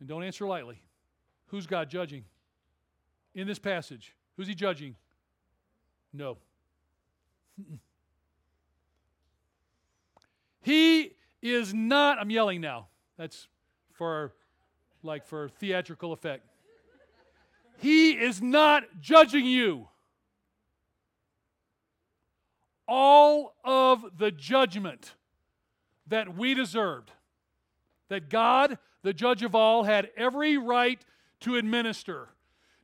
And don't answer lightly. Who's God judging? In this passage, who's he judging? No. he is not, I'm yelling now. That's for like for theatrical effect. He is not judging you. All of the judgment that we deserved, that God, the judge of all, had every right to administer,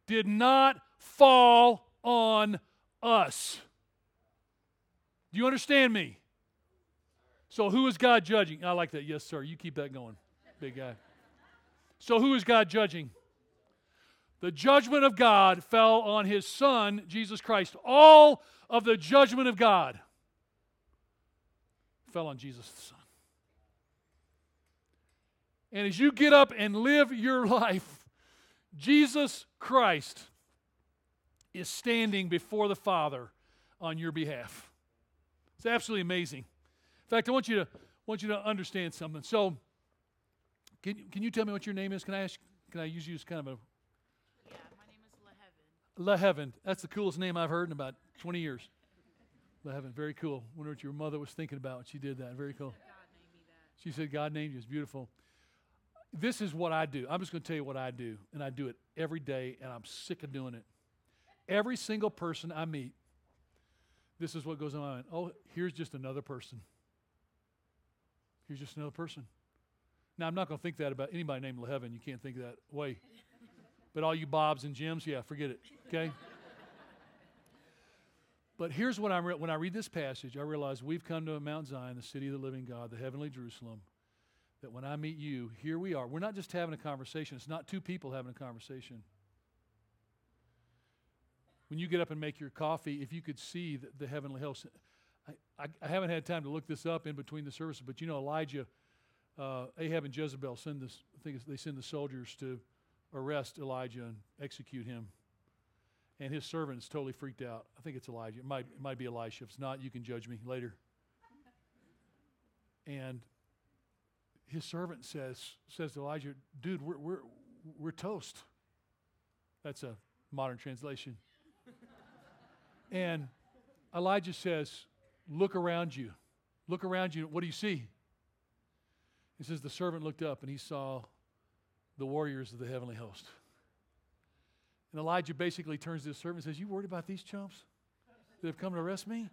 did not fall on us. Do you understand me? So, who is God judging? I like that. Yes, sir. You keep that going, big guy. So, who is God judging? The judgment of God fell on his son, Jesus Christ. All of the judgment of God fell on Jesus Son. And as you get up and live your life, Jesus Christ is standing before the Father on your behalf. It's absolutely amazing. In fact, I want you to want you to understand something. So, can, can you tell me what your name is? Can I ask? Can I use you as kind of a Yeah, my name is Leheaven. Leheaven. That's the coolest name I've heard in about 20 years. Leheaven, very cool. Wonder what your mother was thinking about when she did that. Very cool. God named me that. She said, God named you. It's beautiful. This is what I do. I'm just going to tell you what I do, and I do it every day, and I'm sick of doing it. Every single person I meet, this is what goes on. Oh, here's just another person. Here's just another person. Now, I'm not going to think that about anybody named Leheaven. You can't think that way. But all you Bobs and Jims, yeah, forget it. Okay? But here's what I'm re- when I read this passage, I realize we've come to Mount Zion, the city of the living God, the heavenly Jerusalem. That when I meet you, here we are. We're not just having a conversation. It's not two people having a conversation. When you get up and make your coffee, if you could see the, the heavenly host, I, I, I haven't had time to look this up in between the services, but you know Elijah, uh, Ahab and Jezebel send this. I think they send the soldiers to arrest Elijah and execute him and his servant is totally freaked out. I think it's Elijah. It might, it might be Elisha. If it's not, you can judge me later. And his servant says, says to Elijah, dude, we're, we're, we're toast. That's a modern translation. and Elijah says, look around you. Look around you. What do you see? He says, the servant looked up and he saw the warriors of the heavenly host. And Elijah basically turns to his servant and says, You worried about these chumps that have come to arrest me?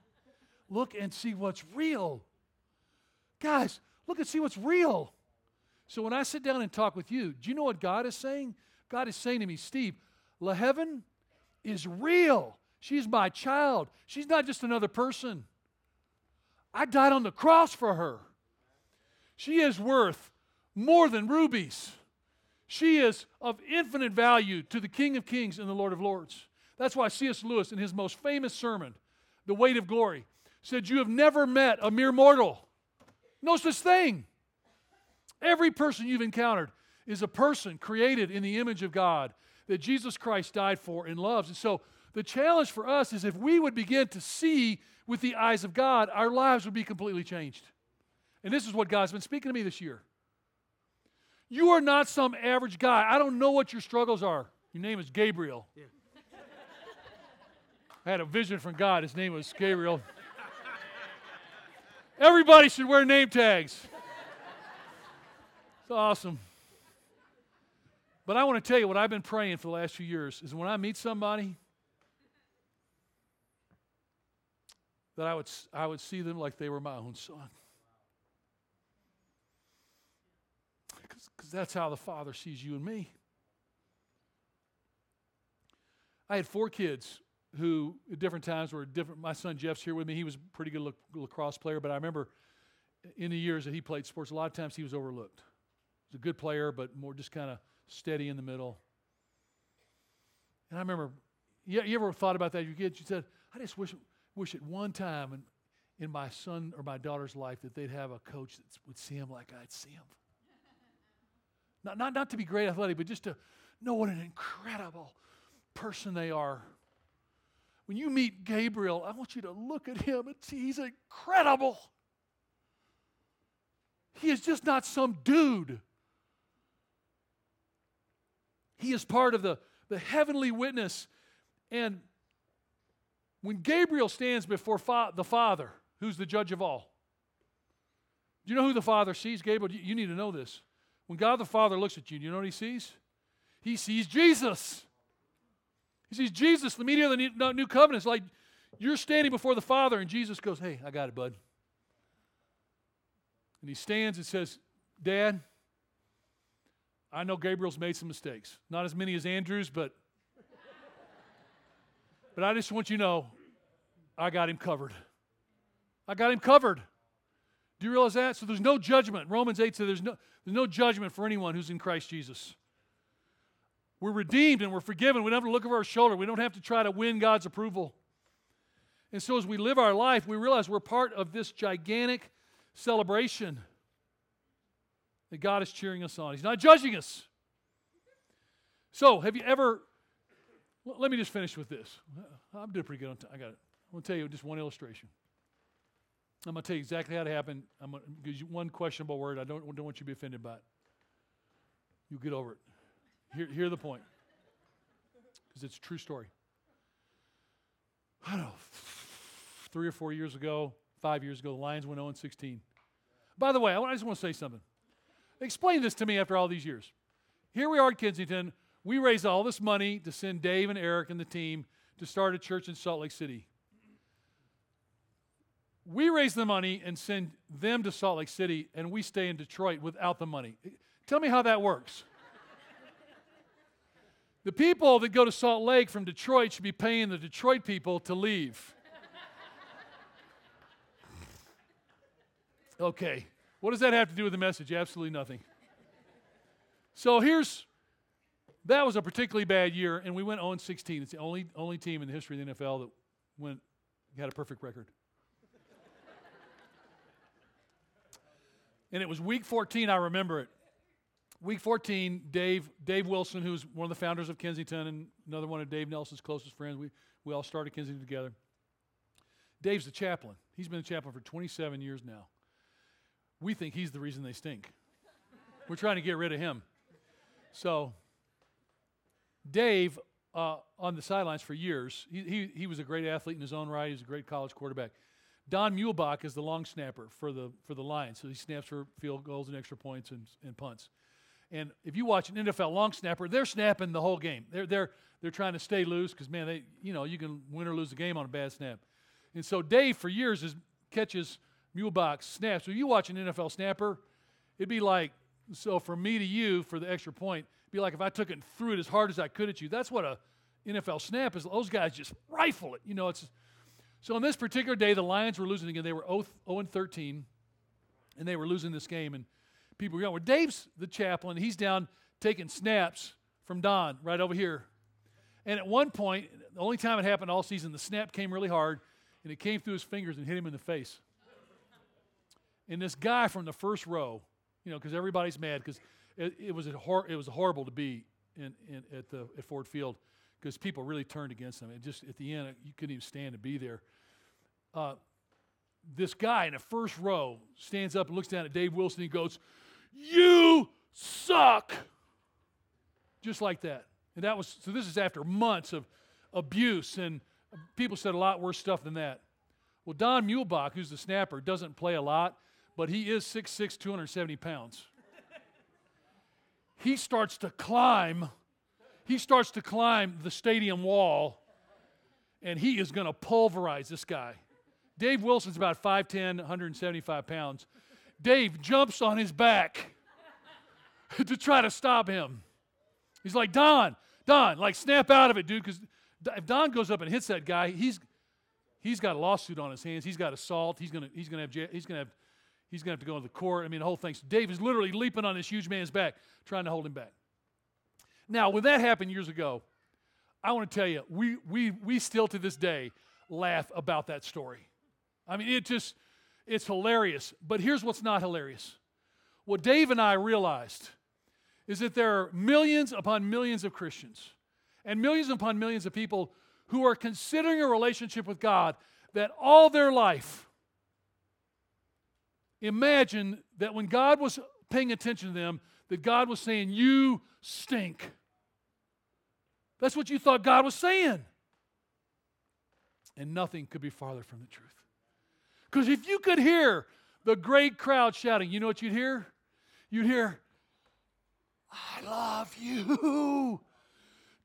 Look and see what's real. Guys, look and see what's real. So when I sit down and talk with you, do you know what God is saying? God is saying to me, Steve, La Heaven is real. She's my child. She's not just another person. I died on the cross for her. She is worth more than rubies. She is of infinite value to the King of Kings and the Lord of Lords. That's why C.S. Lewis, in his most famous sermon, The Weight of Glory, said, You have never met a mere mortal. No such thing. Every person you've encountered is a person created in the image of God that Jesus Christ died for and loves. And so the challenge for us is if we would begin to see with the eyes of God, our lives would be completely changed. And this is what God's been speaking to me this year. You are not some average guy. I don't know what your struggles are. Your name is Gabriel. Yeah. I had a vision from God. His name was Gabriel. Everybody should wear name tags. It's awesome. But I want to tell you what I've been praying for the last few years is when I meet somebody that I would, I would see them like they were my own son. Because that's how the Father sees you and me. I had four kids who, at different times, were different. My son Jeff's here with me. He was a pretty good lacrosse player, but I remember in the years that he played sports, a lot of times he was overlooked. He was a good player, but more just kind of steady in the middle. And I remember, you, you ever thought about that? Your kids, you said, I just wish, wish at one time in, in my son or my daughter's life that they'd have a coach that would see him like I'd see him. Not, not, not to be great athletic, but just to know what an incredible person they are. When you meet Gabriel, I want you to look at him and see he's incredible. He is just not some dude. He is part of the, the heavenly witness. And when Gabriel stands before fa- the Father, who's the judge of all, do you know who the Father sees? Gabriel, you need to know this. When God the Father looks at you, do you know what he sees? He sees Jesus. He sees Jesus, the mediator of the new covenant. It's like you're standing before the Father, and Jesus goes, Hey, I got it, bud. And he stands and says, Dad, I know Gabriel's made some mistakes. Not as many as Andrew's, but but I just want you to know I got him covered. I got him covered. Do you realize that? So there's no judgment. Romans 8 says there's no, there's no judgment for anyone who's in Christ Jesus. We're redeemed and we're forgiven. We don't have to look over our shoulder. We don't have to try to win God's approval. And so as we live our life, we realize we're part of this gigantic celebration that God is cheering us on. He's not judging us. So, have you ever, let me just finish with this. I'm doing pretty good on time. I got it. I'm going to tell you just one illustration. I'm going to tell you exactly how it happened. I'm going to give you one questionable word. I don't, don't want you to be offended by it. You'll get over it. Hear, hear the point. Because it's a true story. I don't know, three or four years ago, five years ago, the Lions went 0 16. By the way, I just want to say something. Explain this to me after all these years. Here we are at Kensington. We raised all this money to send Dave and Eric and the team to start a church in Salt Lake City. We raise the money and send them to Salt Lake City, and we stay in Detroit without the money. Tell me how that works. The people that go to Salt Lake from Detroit should be paying the Detroit people to leave. Okay. What does that have to do with the message? Absolutely nothing. So here's that was a particularly bad year, and we went 0 16. It's the only only team in the history of the NFL that went had a perfect record. and it was week 14, I remember it. Week 14, Dave, Dave Wilson, who's one of the founders of Kensington and another one of Dave Nelson's closest friends, we, we all started Kensington together. Dave's the chaplain. He's been the chaplain for 27 years now we think he's the reason they stink. We're trying to get rid of him. So, Dave, uh, on the sidelines for years, he, he, he was a great athlete in his own right. He was a great college quarterback. Don Muhlbach is the long snapper for the, for the Lions. So he snaps for field goals and extra points and, and punts. And if you watch an NFL long snapper, they're snapping the whole game. They're, they're, they're trying to stay loose because, man, they, you know, you can win or lose a game on a bad snap. And so Dave, for years, is, catches Muhlbach's snaps. So you watch an NFL snapper, it'd be like, so from me to you for the extra point, be like if I took it and threw it as hard as I could at you. That's what a NFL snap is. Those guys just rifle it. You know, it's so on this particular day, the Lions were losing again. They were 0, 0 and 13, and they were losing this game. And people were going, well, Dave's the chaplain. He's down taking snaps from Don right over here. And at one point, the only time it happened all season, the snap came really hard, and it came through his fingers and hit him in the face. And this guy from the first row, you know, because everybody's mad because it, it, was hor- it was horrible to be in, in, at, the, at Ford Field because people really turned against them. It just at the end, you couldn't even stand to be there. Uh, this guy in the first row stands up and looks down at Dave Wilson and goes, You suck! Just like that. And that was, so this is after months of abuse, and people said a lot worse stuff than that. Well, Don Muhlbach, who's the snapper, doesn't play a lot, but he is 6'6, 270 pounds. he starts to climb, he starts to climb the stadium wall, and he is going to pulverize this guy. Dave Wilson's about 5'10, 175 pounds. Dave jumps on his back to try to stop him. He's like, Don, Don, like snap out of it, dude, because if Don goes up and hits that guy, he's he's got a lawsuit on his hands. He's got assault. He's gonna he's gonna have he's gonna have He's to have to go to the court. I mean, the whole thing. So Dave is literally leaping on this huge man's back, trying to hold him back. Now, when that happened years ago, I want to tell you, we, we, we still to this day laugh about that story. I mean, it just, it's hilarious. But here's what's not hilarious. What Dave and I realized is that there are millions upon millions of Christians and millions upon millions of people who are considering a relationship with God that all their life imagine that when God was paying attention to them, that God was saying, You stink. That's what you thought God was saying. And nothing could be farther from the truth. Because if you could hear the great crowd shouting, you know what you'd hear? You'd hear, I love you.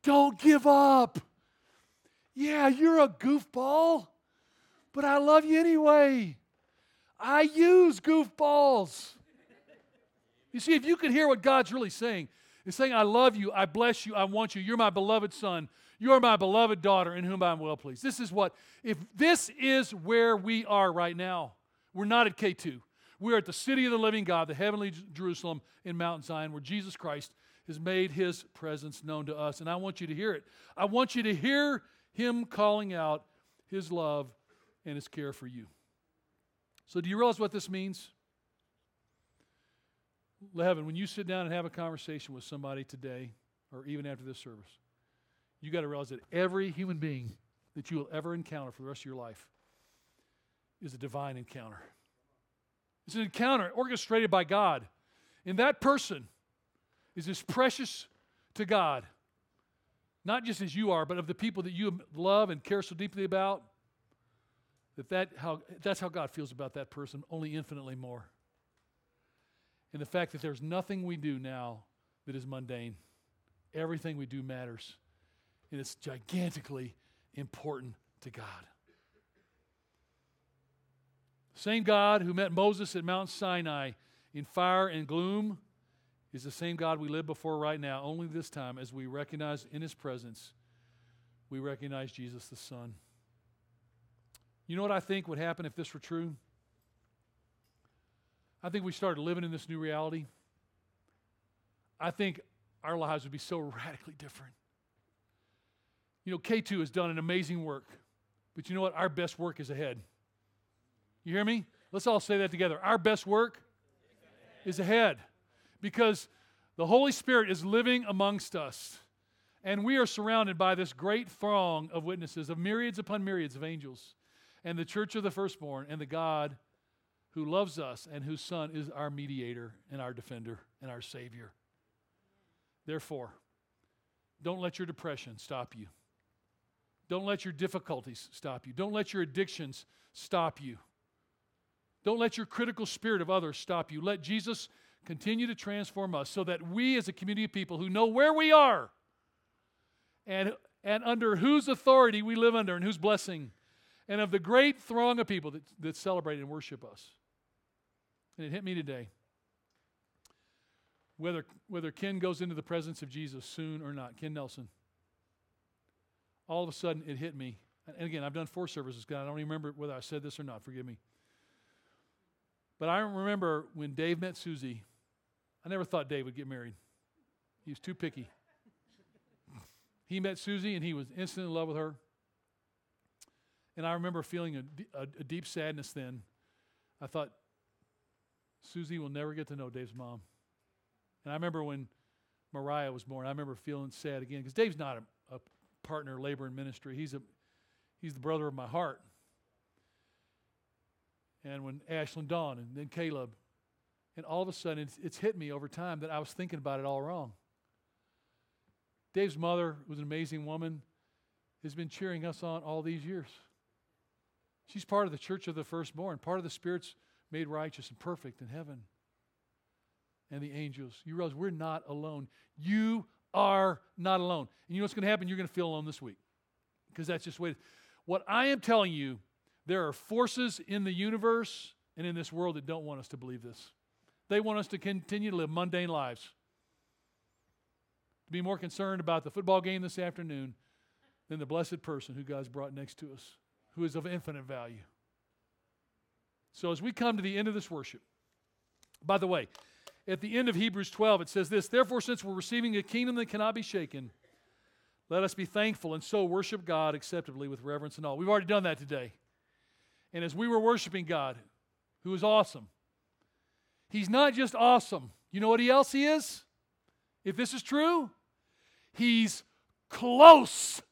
Don't give up. Yeah, you're a goofball, but I love you anyway. I use goofballs. You see, if you could hear what God's really saying, He's saying, I love you, I bless you, I want you, you're my beloved son, you're my beloved daughter in whom I'm well pleased. This is what, if this is where we are right now, we're not at K2. We're at the city of the living God, the heavenly Jerusalem in Mount Zion, where Jesus Christ has made his presence known to us. And I want you to hear it. I want you to hear him calling out his love and his care for you. So, do you realize what this means? Levin, when you sit down and have a conversation with somebody today, or even after this service, you got to realize that every human being that you will ever encounter for the rest of your life is a divine encounter. It's an encounter orchestrated by God. And that person is as precious to God, not just as you are, but of the people that you love and care so deeply about, that, that how, that's how God feels about that person, only infinitely more. And the fact that there's nothing we do now that is mundane. Everything we do matters. And it's gigantically important to God. Same God who met Moses at Mount Sinai in fire and gloom is the same God we live before right now, only this time as we recognize in his presence, we recognize Jesus the Son. You know what I think would happen if this were true? I think we started living in this new reality. I think our lives would be so radically different. You know, K2 has done an amazing work, but you know what? Our best work is ahead. You hear me? Let's all say that together. Our best work is ahead because the Holy Spirit is living amongst us. And we are surrounded by this great throng of witnesses, of myriads upon myriads of angels, and the church of the firstborn, and the God who loves us and whose Son is our mediator and our defender and our Savior. Therefore, don't let your depression stop you. Don't let your difficulties stop you. Don't let your addictions stop you. Don't let your critical spirit of others stop you. Let Jesus continue to transform us so that we, as a community of people who know where we are and, and under whose authority we live under and whose blessing, and of the great throng of people that, that celebrate and worship us. And it hit me today. Whether, whether Ken goes into the presence of Jesus soon or not, Ken Nelson, all of a sudden it hit me. And again, I've done four services, God. I don't remember whether I said this or not. Forgive me. But I remember when Dave met Susie, I never thought Dave would get married. He was too picky. he met Susie and he was instantly in love with her. And I remember feeling a, a, a deep sadness then. I thought, Susie will never get to know Dave's mom. And I remember when Mariah was born, I remember feeling sad again because Dave's not a partner labor in ministry. He's a he's the brother of my heart and when Ashlyn Dawn and then Caleb. And all of a sudden, it's, it's hit me over time that I was thinking about it all wrong. Dave's mother was an amazing woman, has been cheering us on all these years. She's part of the church of the firstborn, part of the spirits made righteous and perfect in heaven. And the angels. You realize we're not alone. You are not alone. And you know what's going to happen? You're going to feel alone this week. Because that's just what. What I am telling you there are forces in the universe and in this world that don't want us to believe this. They want us to continue to live mundane lives, to be more concerned about the football game this afternoon than the blessed person who God's brought next to us, who is of infinite value. So, as we come to the end of this worship, by the way, at the end of Hebrews 12, it says this Therefore, since we're receiving a kingdom that cannot be shaken, let us be thankful and so worship God acceptably with reverence and all. We've already done that today. And as we were worshiping God, who is awesome, He's not just awesome. You know what else He is? If this is true, He's close.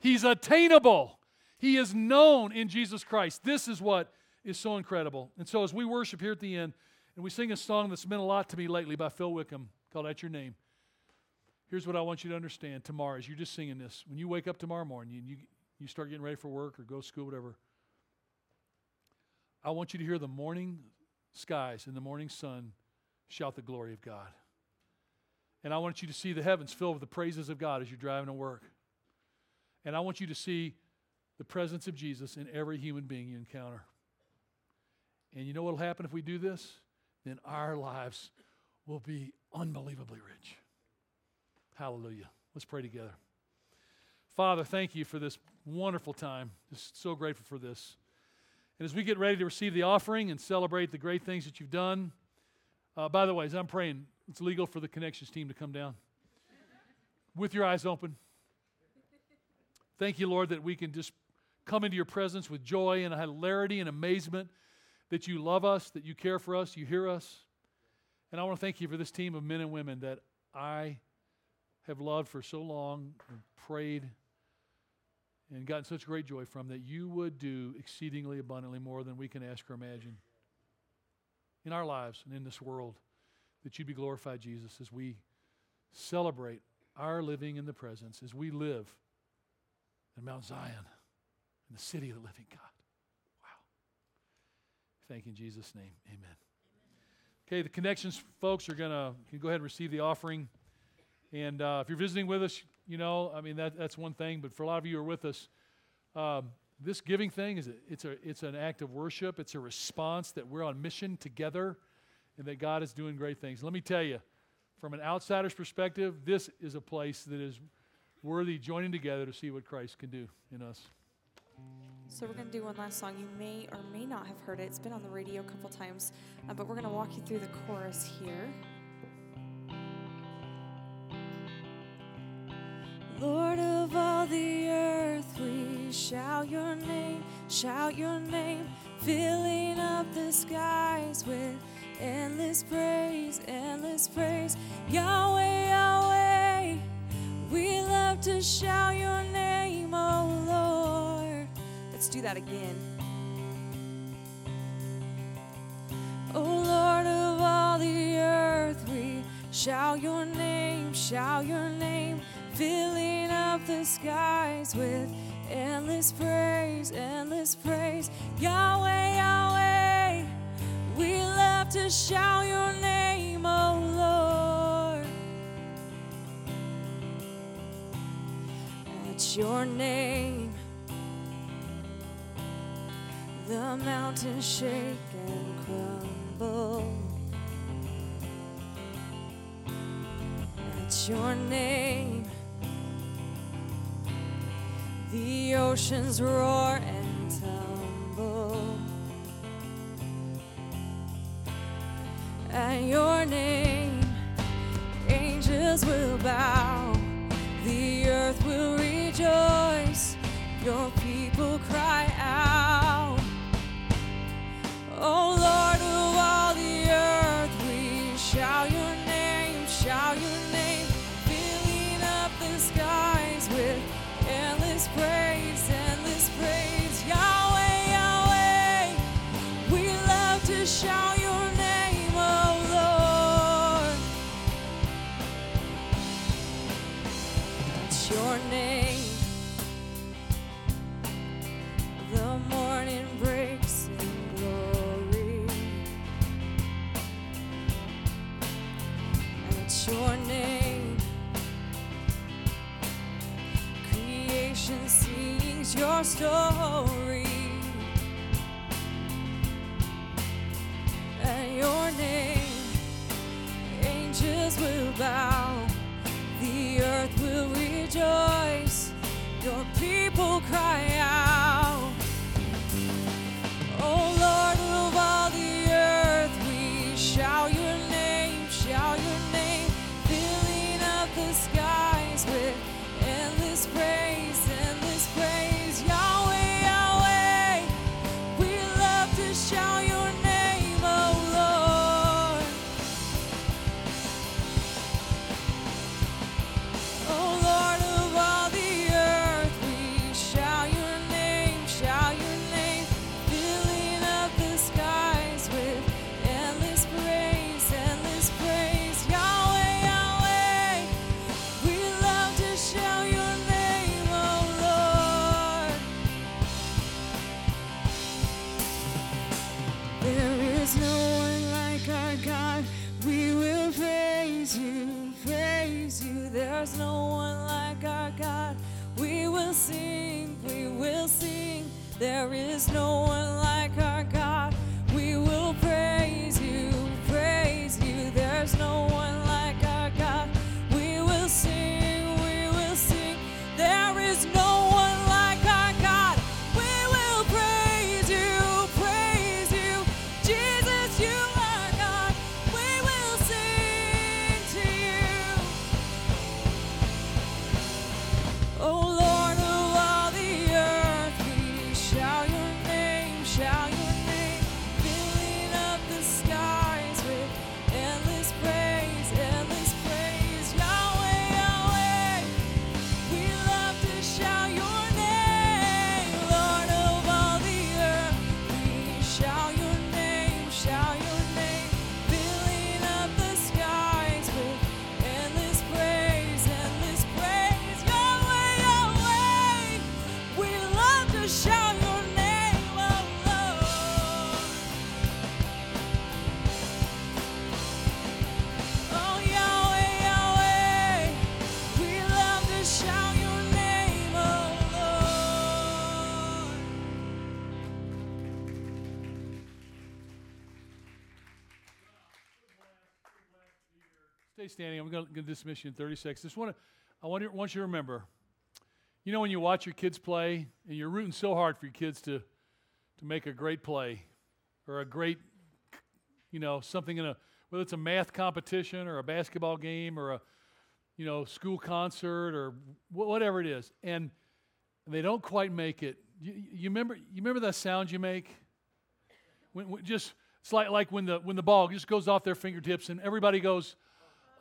He's attainable. He is known in Jesus Christ. This is what is so incredible. And so, as we worship here at the end, and we sing a song that's meant a lot to me lately by Phil Wickham called At Your Name, Here's what I want you to understand tomorrow as you're just singing this. When you wake up tomorrow morning and you, you start getting ready for work or go to school, whatever, I want you to hear the morning skies and the morning sun shout the glory of God. And I want you to see the heavens filled with the praises of God as you're driving to work. And I want you to see the presence of Jesus in every human being you encounter. And you know what will happen if we do this? Then our lives will be unbelievably rich. Hallelujah. Let's pray together. Father, thank you for this wonderful time. Just so grateful for this. And as we get ready to receive the offering and celebrate the great things that you've done, uh, by the way, as I'm praying, it's legal for the connections team to come down with your eyes open. Thank you, Lord, that we can just come into your presence with joy and hilarity and amazement that you love us, that you care for us, you hear us. And I want to thank you for this team of men and women that I have loved for so long and prayed and gotten such great joy from that you would do exceedingly abundantly more than we can ask or imagine in our lives and in this world. That you be glorified, Jesus, as we celebrate our living in the presence, as we live in Mount Zion, in the city of the living God. Thank you in Jesus' name. Amen. Okay, the connections folks are going to go ahead and receive the offering. And uh, if you're visiting with us, you know, I mean, that, that's one thing. But for a lot of you who are with us, um, this giving thing is a, it's, a, it's an act of worship. It's a response that we're on mission together and that God is doing great things. Let me tell you, from an outsider's perspective, this is a place that is worthy joining together to see what Christ can do in us. So we're going to do one last song. You may or may not have heard it. It's been on the radio a couple times, uh, but we're going to walk you through the chorus here. Lord of all the earth, we shout your name, shout your name, filling up the skies with endless praise, endless praise. Yahweh, Yahweh, we love to shout do that again. Oh Lord of all the earth, we shout your name, shout your name filling up the skies with endless praise, endless praise. Yahweh, Yahweh, we love to shout your name, oh Lord. At your name, the mountains shake and crumble. At your name, the oceans roar and tumble. At your name, angels will bow, the earth will rejoice, your people cry out. Oh Lord of all the earth, we your name, your name, filling up the skies with endless praise, endless praise. Yahweh, Yahweh, we love to shout your name, O Lord. That's your name, sings There is no one standing. I'm going to dismiss you in 30 seconds. Just want to, I want, you, want you to remember, you know, when you watch your kids play and you're rooting so hard for your kids to, to make a great play or a great, you know, something in a, whether it's a math competition or a basketball game or a, you know, school concert or wh- whatever it is, and they don't quite make it. You, you remember, you remember that sound you make? When, when just it's like like when the when the ball just goes off their fingertips and everybody goes,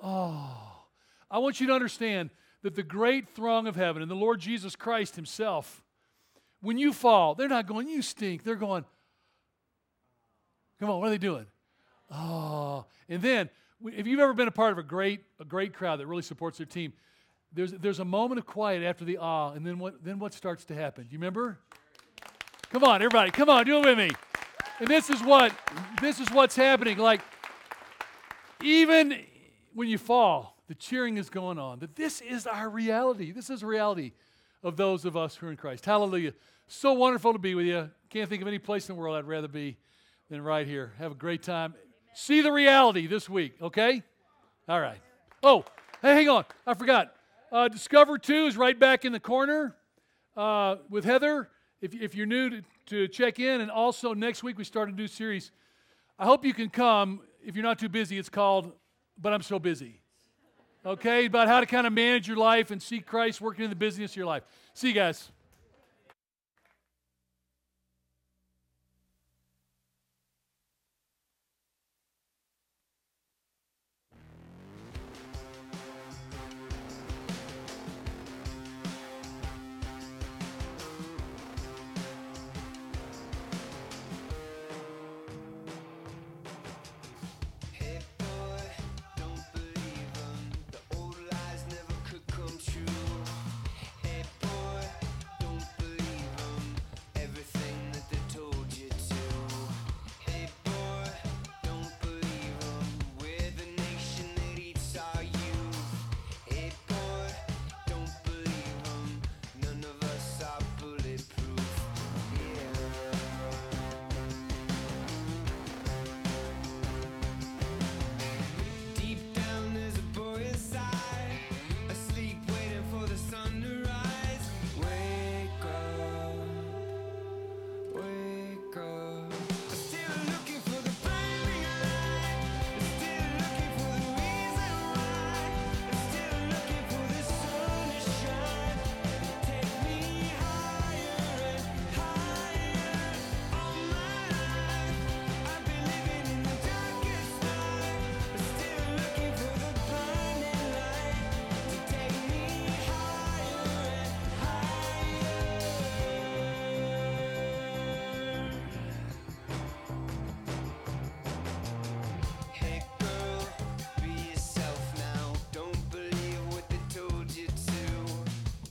Oh, I want you to understand that the great throng of heaven and the Lord Jesus Christ Himself, when you fall, they're not going, You stink. They're going, Come on, what are they doing? Oh. And then, if you've ever been a part of a great, a great crowd that really supports their team, there's, there's a moment of quiet after the ah, and then what, then what starts to happen? Do you remember? Come on, everybody, come on, do it with me. And this is what, this is what's happening. Like, even when you fall, the cheering is going on. That this is our reality. This is reality of those of us who are in Christ. Hallelujah. So wonderful to be with you. Can't think of any place in the world I'd rather be than right here. Have a great time. See the reality this week, okay? All right. Oh, hey, hang on. I forgot. Uh, Discover 2 is right back in the corner uh, with Heather. If, if you're new to, to check in, and also next week we start a new series. I hope you can come. If you're not too busy, it's called But I'm So Busy. Okay? About how to kind of manage your life and see Christ working in the business of your life. See you guys.